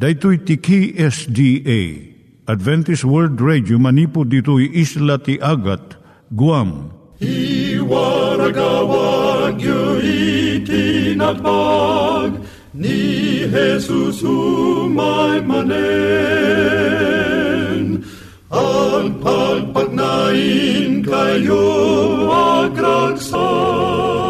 Daitui tiki SDA Adventist World Radio manipud ditui isla ti Agat Guam. I waragawag yu itinatpag ni Jesus umay manen. Ang pagpagnain kayo agkansak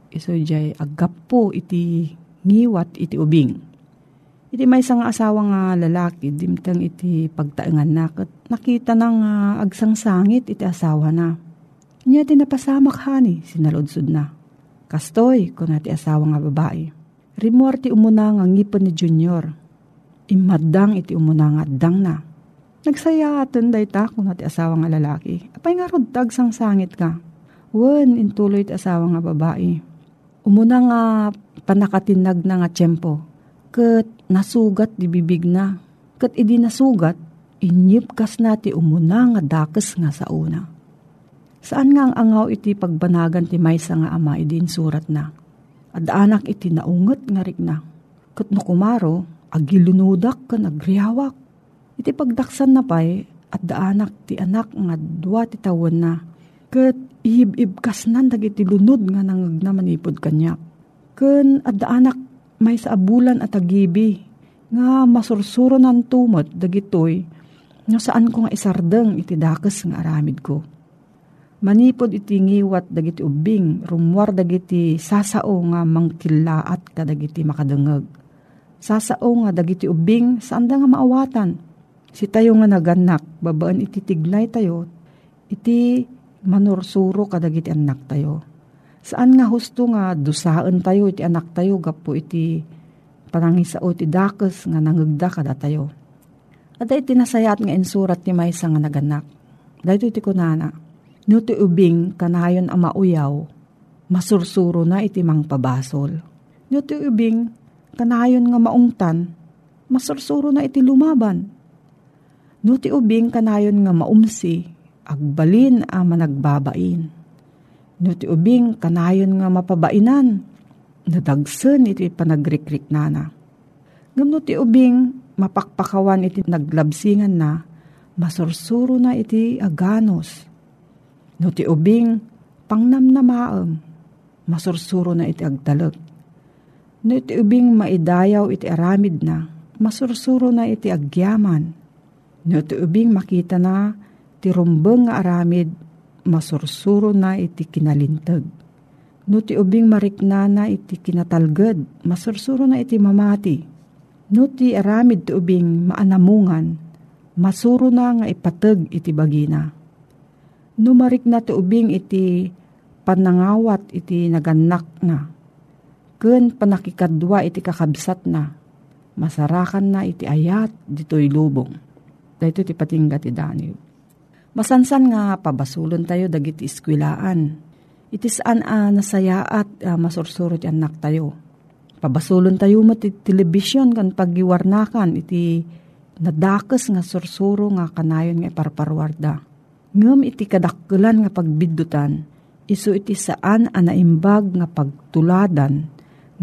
iso jay aggapo iti ngiwat iti ubing. Iti may nga asawa nga lalaki, dimtang iti pagtaengan na, nakita na nga agsangsangit iti asawa na. Niya ti napasamak hani, sinalodsod na. Kastoy, kung iti asawa nga babae. Rimuar ti umuna nga ngipon ni Junior. Imadang iti umuna nga dang na. Nagsaya aton day ta iti asawa nga lalaki. Apay nga rod sangit ka. Wen, intuloy ti asawa nga babae Umuna nga panakatinag na nga tiyempo. Kat nasugat di bibig na. Kat idi nasugat, inyip kas nati umuna nga dakes nga sa una. Saan nga ang angaw iti pagbanagan ti maysa nga ama idin surat na. At anak iti naunget nga rik na. Kat no kumaro, agilunudak ka nagriyawak. Iti pagdaksan na pay, at daanak ti anak nga dua ti tawon na. Kat ihib-ibkas nan dagiti lunod nga nangag na manipod kanya. Ken adda anak may sa abulan at agibi nga masursuro nan tumot dagitoy nga saan ko nga isardeng iti dakes nga aramid ko. Manipod iti ngiwat dagiti ubing, rumwar dagiti sasao nga mangkilaat kadagiti makadengeg. Sasao nga dagiti ubing, saan da nga maawatan? Si tayo nga naganak, babaan iti tignay tayo, iti manursuro kadagiti anak tayo. Saan nga husto nga dusaan tayo iti anak tayo gapo iti panangisao iti dakes nga nangagda kada tayo. At iti nasayat nga insurat ti maysa nga naganak. Dahito iti kunana, no ti ubing kanayon ama uyaw, masursuro na iti mang pabasol. No ti ubing kanayon nga maungtan, masursuro na iti lumaban. No ti ubing kanayon nga maumsi, agbalin a managbabain. No ti ubing kanayon nga mapabainan, nadagsen iti panagrikrik nana. Ngam no ti ubing mapakpakawan iti naglabsingan na, masursuro na iti aganos. No ti ubing pangnam na maam, masursuro na iti agtalag. No iti ubing maidayaw iti aramid na, masursuro na iti agyaman. No ti ubing makita na ti rumbeng nga aramid, masursuro na iti kinalintag. No ti ubing mariknana iti kinatalged, masursuro na iti mamati. No ti aramid ti ubing maanamungan, masuro na nga ipatag iti bagina. No marik na ti ubing iti panangawat iti naganak na. Ken panakikadwa iti kakabsat na. Masarakan na iti ayat dito'y lubong. Dahito ti patingga ti Daniel. Masansan nga pabasulon tayo dagiti iskwilaan. Iti saan a nasaya at uh, masursurot anak tayo. Pabasulon tayo mo ti telebisyon kan paggiwarnakan iti nadakes nga sursuro nga kanayon nga parparwarda. Ngem iti kadakkelan nga pagbidutan, iso iti saan a naimbag nga pagtuladan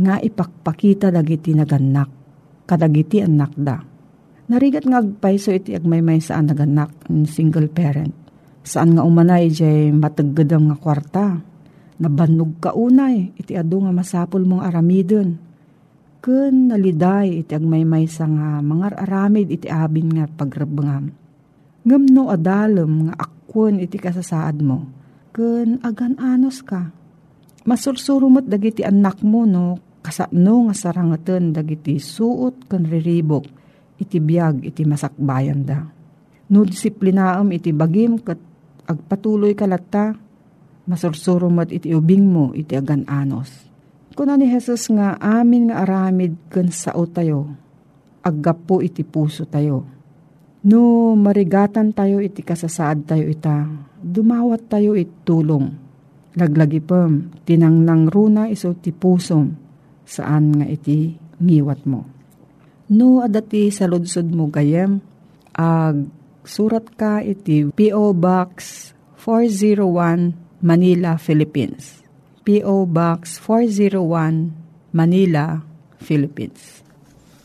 nga ipakpakita dagiti naganak, kadagiti anak da Narigat nga agpaiso iti agmaymay saan naganak single parent. Saan nga umanay jay mataggadam nga kwarta. Nabannog ka unay iti ado nga masapol mong aramidon. Kun naliday iti agmaymay sa nga mga aramid iti abin nga pagrabangam. Ngam no adalem nga akwon iti kasasaad mo. Kun agan anos ka. Masursurumot dagiti anak mo no kasano nga sarangaten dagiti suot kan riribok iti biyag iti masakbayan da. No disiplinaam iti bagim kat agpatuloy kalatta, masursuro mat iti ubing mo iti agan anos. Kuna ni Jesus nga amin nga aramid kan sao tayo, aggapo iti puso tayo. No marigatan tayo iti kasasaad tayo ita, dumawat tayo it tulong. Laglagi pem, tinangnang runa iso ti pusom, saan nga iti ngiwat mo. No adati sa ludsod mo gayem, ag surat ka iti P.O. Box 401 Manila, Philippines. P.O. Box 401 Manila, Philippines.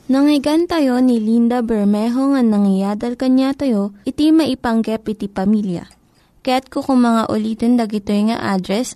Nangyigan tayo ni Linda Bermejo nga nangyadal kanya tayo, iti maipanggep iti pamilya. Kaya't mga ulitin dagito nga address,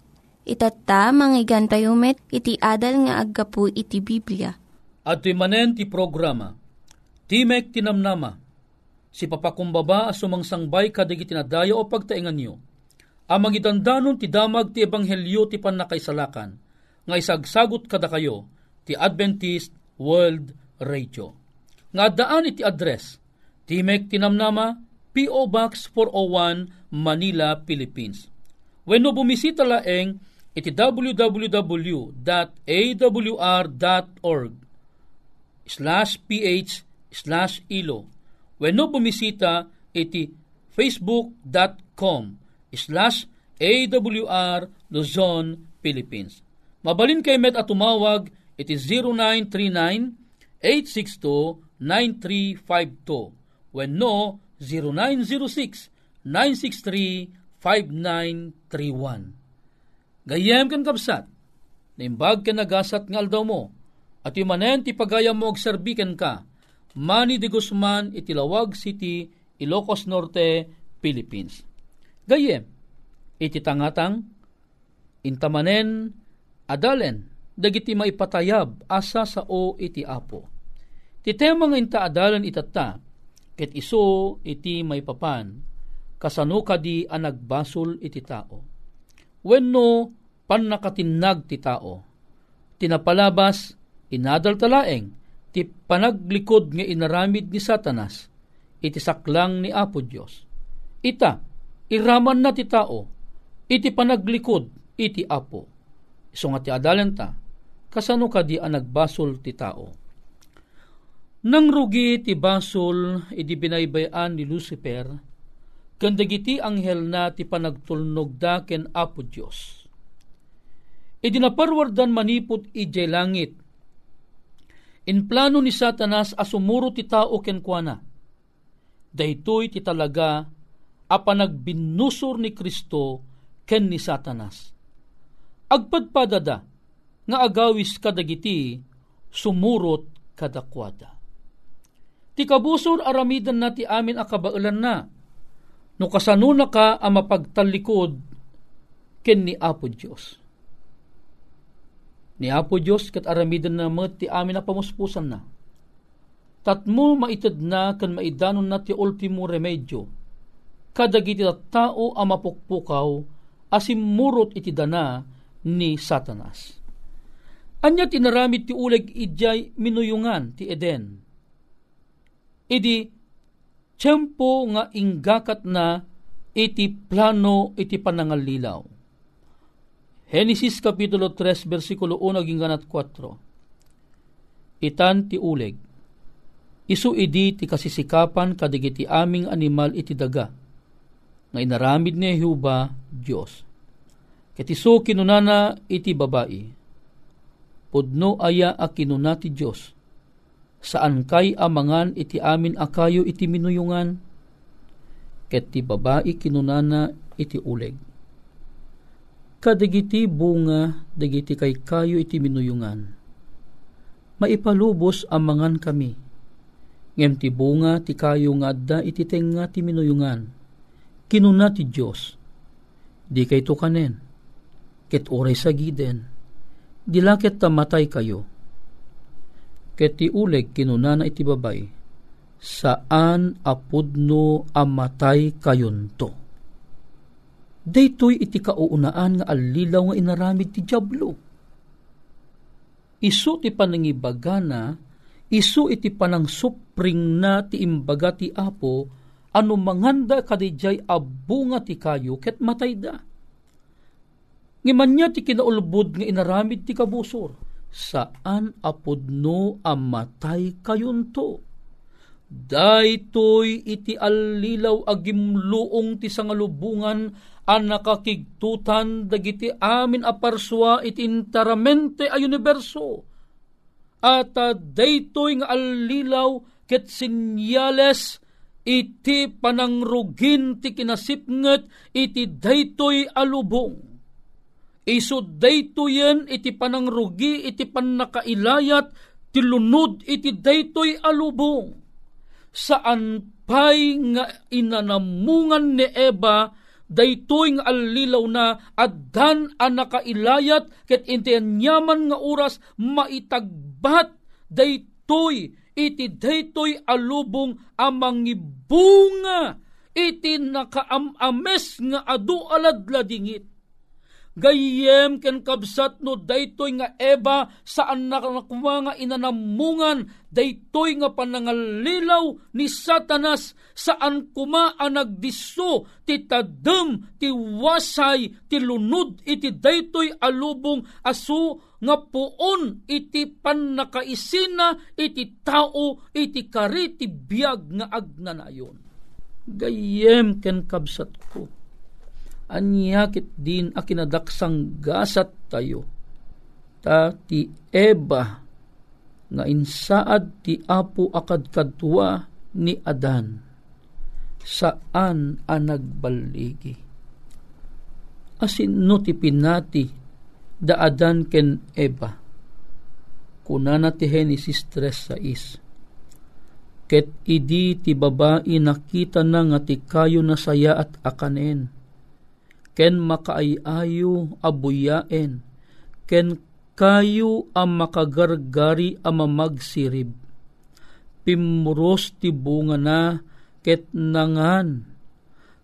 Itatta, manggigan tayo met, iti adal nga aggapu iti Biblia. At manen ti programa, Timek Tinamnama, si papakumbaba sumangsangbay kadig itinadayo o pagtaingan niyo. Amang idandanon ti damag ti ebanghelyo ti panakaisalakan, nga isagsagot kada kayo, ti Adventist World Radio nga daan iti address Timek Tinamnama, P.O. Box 401, Manila, Philippines. When no bumisita laeng iti www.awr.org slash ph slash ilo. When no bumisita iti facebook.com slash awr Luzon, Philippines. Mabalin kay met at tumawag iti 0939 862 9352 when no 0906-963-5931. Gayem kan kapsat, naimbag ka nagasat nga aldaw mo, at imanen ti pagayam mo agserbiken ka, Manny de Guzman itilawag City, Ilocos Norte, Philippines. Gayem, iti tangatang, intamanen, adalen, dagiti maipatayab asa sa o iti apo Ti tema nga inta adalan itata, ket iso iti may papan, kasano kadi ang nagbasol iti tao. Wenno pan nakatinag ti tao, tinapalabas inadal talaeng, ti panaglikod nga inaramid ni Satanas, iti saklang ni Apo Dios. Ita, iraman na ti tao, iti panaglikod iti Apo. Iso nga ti adalan ta, kasano kadi ang nagbasol ti tao nang rugi ti basol iti binaybayan ni Lucifer, kandagiti anghel na ti panagtulnog da ken Apo Diyos. Idi naparwardan manipot ijay langit. In plano ni Satanas asumuro ti tao ken kuana. Daytoy ti talaga a panagbinusor ni Kristo ken ni Satanas. Agpadpadada nga agawis kadagiti sumurot kadakwada Ti kabusor aramidan na ti amin akabailan na. No kasano na ka ang mapagtalikod ken ni Apo Diyos. Ni Apo Diyos kat aramidan na mo ti amin na pamuspusan na. Tatmo maitid na kan maidanon na ti ultimo remedyo. Kadagiti tao ang mapukpukaw asimurot iti dana ni Satanas. Anya tinaramit ti uleg ijay minuyungan ti Eden idi tiyempo nga inggakat na iti plano iti panangalilaw. Genesis Kapitulo 3, versikulo 1, ginganat 4. Itan ti uleg. Isu idi ti kasisikapan kadigiti aming animal iti daga. Nga inaramid ni Jehovah Diyos. Ket isu kinunana iti babae. Pudno aya a kinuna ti Diyos saan kay amangan iti amin akayo iti minuyungan, ket ti babae kinunana iti uleg. Kadagiti bunga, dagiti kay kayo iti minuyungan. Maipalubos amangan kami. Ngem ti bunga ti kayo nga adda iti tenga ti minuyungan. Kinuna ti Diyos. Di kay kanen. Ket oray sa giden. Dilaket tamatay kayo ket ti uleg kinunana iti babay, saan apudno amatay kayunto. daytoy iti kauunaan nga alilaw nga inaramid ti Diablo. Isu ti panangibagana, isu iti panang supring na ti imbaga ti Apo, ano manganda kadijay abunga ti kayo ket matay da. Ngiman niya ti kinaulbod nga inaramid ti kabusor, saan apodno amatay kayunto Daytoy iti allilaw agimluong ti sangalubungan an nakakigtutan dagiti amin aparswa iti interamente a universo. At daytoy nga allilaw ket sinyales iti panangrugin ti kinasipnget iti daytoy alubong. Iso daytoyen iti panangrugi iti panakailayat ti lunod iti daytoy alubong. Saan pay nga inanamungan ni Eva daytoy nga allilaw na addan nakailayat ket intianyaman nga oras maitagbat daytoy iti daytoy alubong amang ibunga iti nakaamames nga adu aladladingit gayem ken kabsat no daytoy nga Eva saan nakakuma nga inanamungan? Daytoy nga panangalilaw ni Satanas saan kuma ang nagdiso ti tadem ti wasay ti lunod iti daytoy alubong asu nga puon iti pannakaisina iti tao iti kari ti biag nga agnanayon gayem ken kabsat ko anyakit din a kinadaksang gasat tayo. Ta ti Eba nga insaad ti apo akad kadwa ni Adan saan a nagbaligi. Asin no ti pinati da Adan ken Eba. Kunana ti Genesis 3.6 Ket idi ti babae nakita na nga ti kayo na saya at akanen ken makaayayo abuyaen, ken kayo ang makagargari ang mamagsirib. Ti bunga na ket nangan,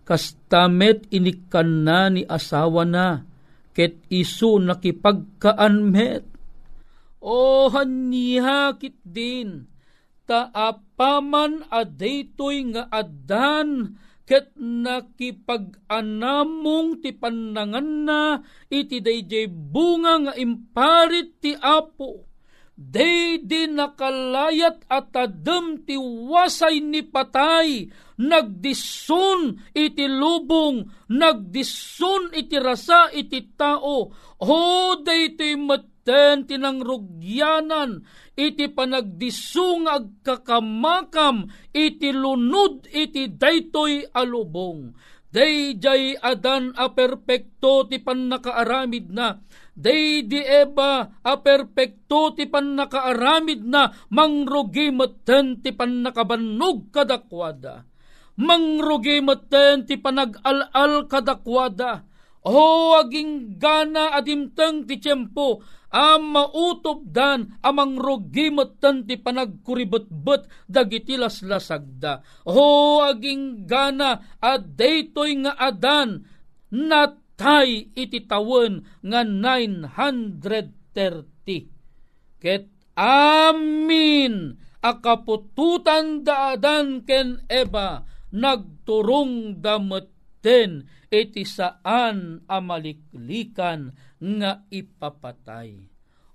kastamet inikan na ni asawa na, ket isu nakipagkaan met. O hanihakit din, taapaman adaytoy nga adan, ket nakipag-anamong ti panangan na iti dayjay bunga nga imparit ti apo. Day di nakalayat at adem ti wasay ni patay, nagdison iti lubong, nagdison iti rasa iti tao, o day ti maten tinangrugyanan, iti panagdisung agkakamakam, iti lunod iti daytoy alubong. Dayjay adan a perpekto ti pannakaaramid na, day di eba a perpekto ti pannakaaramid na, mangrugi maten ti pannakabannog kadakwada. Mangrugi maten ti panag-al-al kadakwada. O aging gana adimteng ti tiyempo, am mautob dan amang rugimatan ti panagkuribet-bet dagiti laslasagda. Ho aging gana at daytoy nga adan natay iti tawen nga 930. Ket amin akapututan daadan ken eba nagturong dametten iti saan amaliklikan nga ipapatay.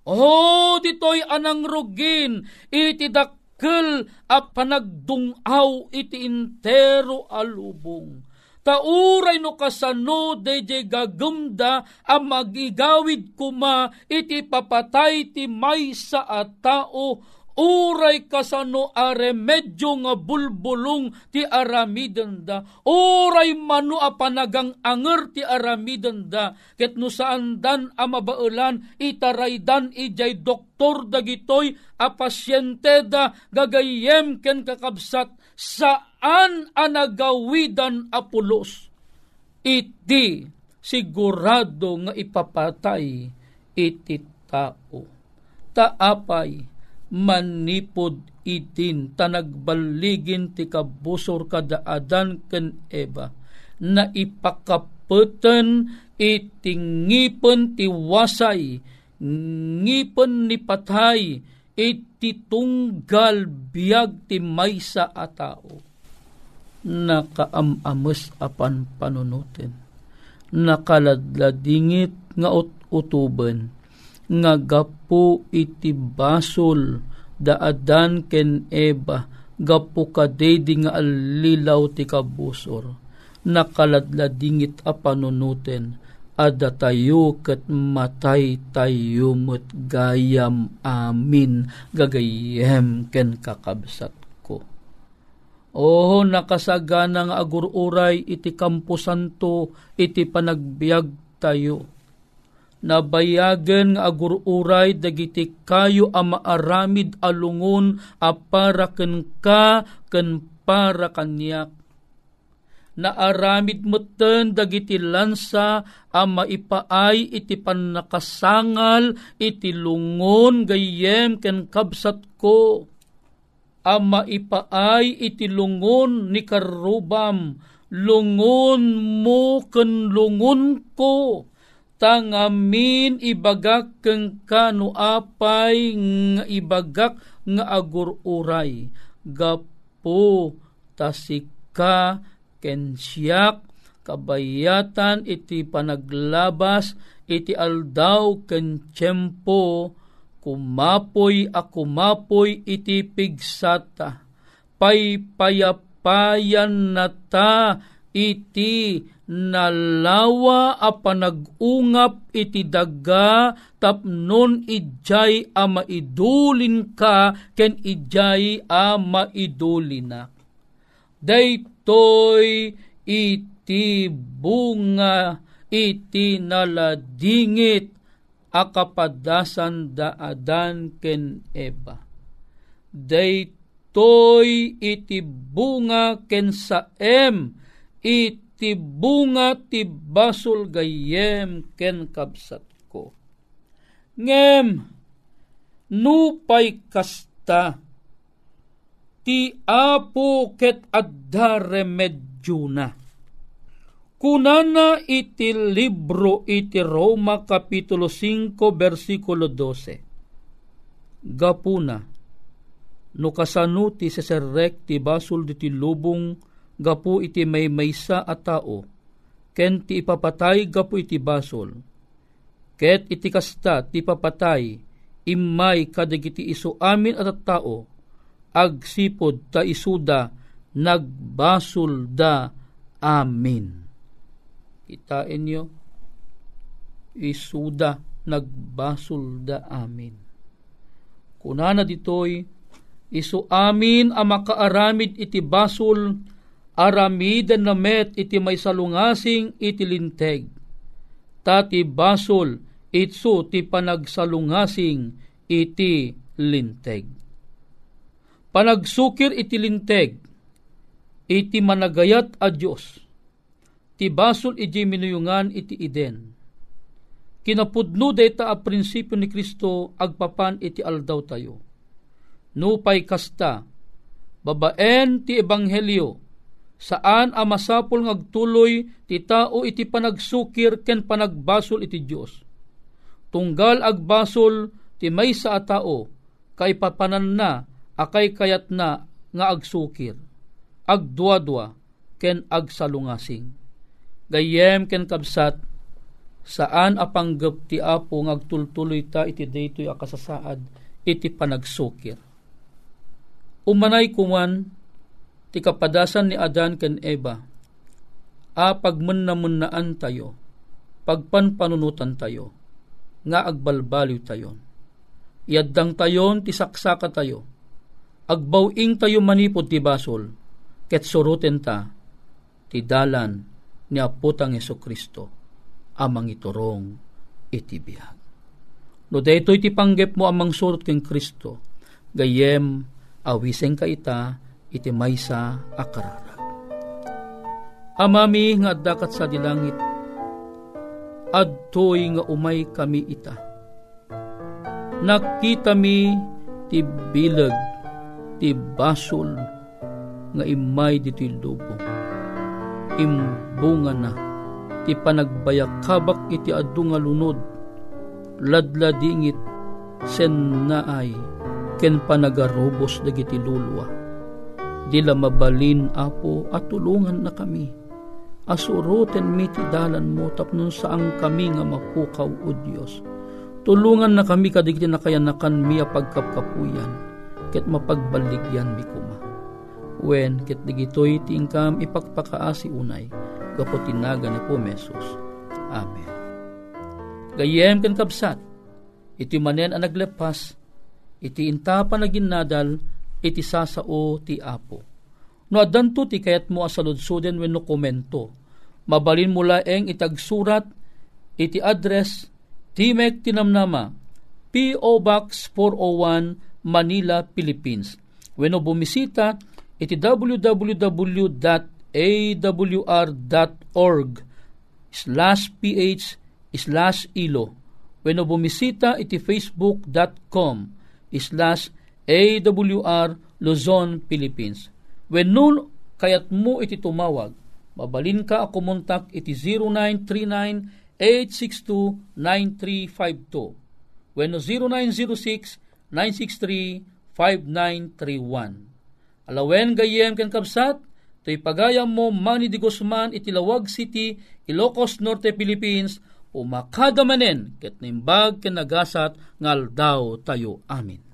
Oh, ditoy anang rugin, iti dakkel a panagdungaw iti intero alubong. Tauray no kasano deje gagumda a magigawid kuma iti papatay ti maysa a tao uray kasano are medyo nga bulbulong ti aramiden da, uray mano a panagang anger ti aramiden da, ket no saan dan a mabaulan, itaray dan ijay doktor dagitoy a pasyente da, gagayem ken kakabsat, saan a nagawidan a pulos. Iti sigurado nga ipapatay iti tao. Taapay, manipod itin tanagbaligin ti kabusor kadaadan ken Eva na ipakap peten iti ngipen ti wasay, ngipen ni patay, iti tunggal biyag ti maysa a tao. Nakaamamas apan panunutin. Nakaladladingit nga ut-utuben. Nga gapo iti basol daadan ken eba gapo kadedi nga alilaw ti kabusor. Nakaladladingit a panunuten ada tayo kat matay tayo mo't gayam amin gagayem ken kakabsat ko. Oh, nakasagana nga agururay iti kampo santo iti panagbiag tayo. Nabayagen nga agururay dagiti kayo a maaramid alungon a para ken ka ken para kanyak naaramid meten dagiti lansa a maipaay iti pannakasangal iti lungon gayem ken kabsat ko. A maipaay iti lungon ni karubam lungon mo ken lungon ko tangamin ibagak ken kano apay nga ibagak nga agururay. Gapo tasika ken siyak kabayatan iti panaglabas iti aldaw ken tiyempo. Kumapoy a kumapoy iti pigsata. Paypayapayan na ta iti nalawa a panagungap iti daga tapnon ijay a maidulin ka ken ijay a maidulina. Day toy iti bunga iti naladingit akapadasan daadan ken eba. Daytoy iti bunga ken saem iti bunga ti basol gayem ken kabsat ko. Ngem, nupay kasta ti apo ket adda remedyo na. Kunana iti libro iti Roma Kapitulo 5 versikulo 12. Gapuna, no kasano ti seserek ti basol ti lubong gapu iti may maysa a tao, ken ti ipapatay gapu iti basol. Ket iti kasta ti papatay, imay kadagiti iso amin at tao, agsipod ta isuda nagbasol da amin. Kitain nyo, isuda nagbasol da amin. Kunana ditoy, isu amin a makaaramid iti basol, aramidan na met iti may salungasing iti linteg. Tati basol, itso ti panagsalungasing iti linteg Panagsukir iti linteg, iti managayat a Diyos, ti basol iti minuyungan iti iden. Kinapudno data a prinsipyo ni Kristo agpapan iti aldaw tayo. Nupay kasta, babaen ti ebanghelyo, saan a masapol ngagtuloy ti tao iti panagsukir ken panagbasol iti Dios. Tunggal agbasol ti maysa a tao kay papanan na akay kayat na nga agsukir, agdwa-dwa, ken agsalungasing. Gayem ken kabsat, saan apanggap ti apo ngagtultuloy ta iti daytoy akasasaad iti panagsukir. Umanay kuman ti kapadasan ni Adan ken Eva, a pagmannamunnaan tayo, pagpanpanunutan tayo, nga agbalbaliw tayo. Iaddang tayon ti saksaka tayo, agbawing tayo manipod ti basol, ket suruten ta, ti dalan ni Aputang Yeso Kristo, amang iturong iti biyag. No daytoy ti panggep mo amang surot ken Kristo, gayem awiseng ka ita, iti maysa akararag. Amami nga dakat sa dilangit, adtoy nga umay kami ita. Nakita mi ti bilag ti basol nga imay dito'y lubo. Imbunga na ti panagbayak kabak iti adu nga lunod, ladladingit sen naay ken panagarobos dagiti lulwa. Dila mabalin apo at tulungan na kami. Asuruten mi ti dalan mo tapnon saang kami nga mapukaw o Diyos. Tulungan na kami kadigiti na kayanakan mi pagkapkapuyan ket mapagbaligyan mi kuma. Wen ket digitoy tingkam ipagpakaasi unay gapo tinaga ni po Mesos. Amen. Gayem ken kapsat, iti manen ang naglepas, iti intapa na ginadal, iti sasao ti apo. No adanto ti kayat mo asaludsuden wenno komento. Mabalin mo laeng itagsurat iti address Timek Tinamnama P.O. Box 401 Manila, Philippines. Wenno bumisita iti www.awr.org slash ph slash ilo. Wenno bumisita iti facebook.com slash AWR Luzon, Philippines. When noon kayat mo iti tumawag, mabalin ka montak iti 0939-862-9352. When 0906-963-5931. Alawen gayem ken kabsat, to'y pagayam mo Manny de Guzman iti Lawag City, Ilocos Norte, Philippines, umakadamanen ket nimbag ken nagasat ngal daw tayo. Amin.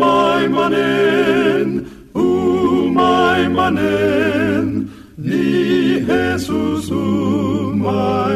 umaimanen, umaimanen, ni Jesus umaimanen.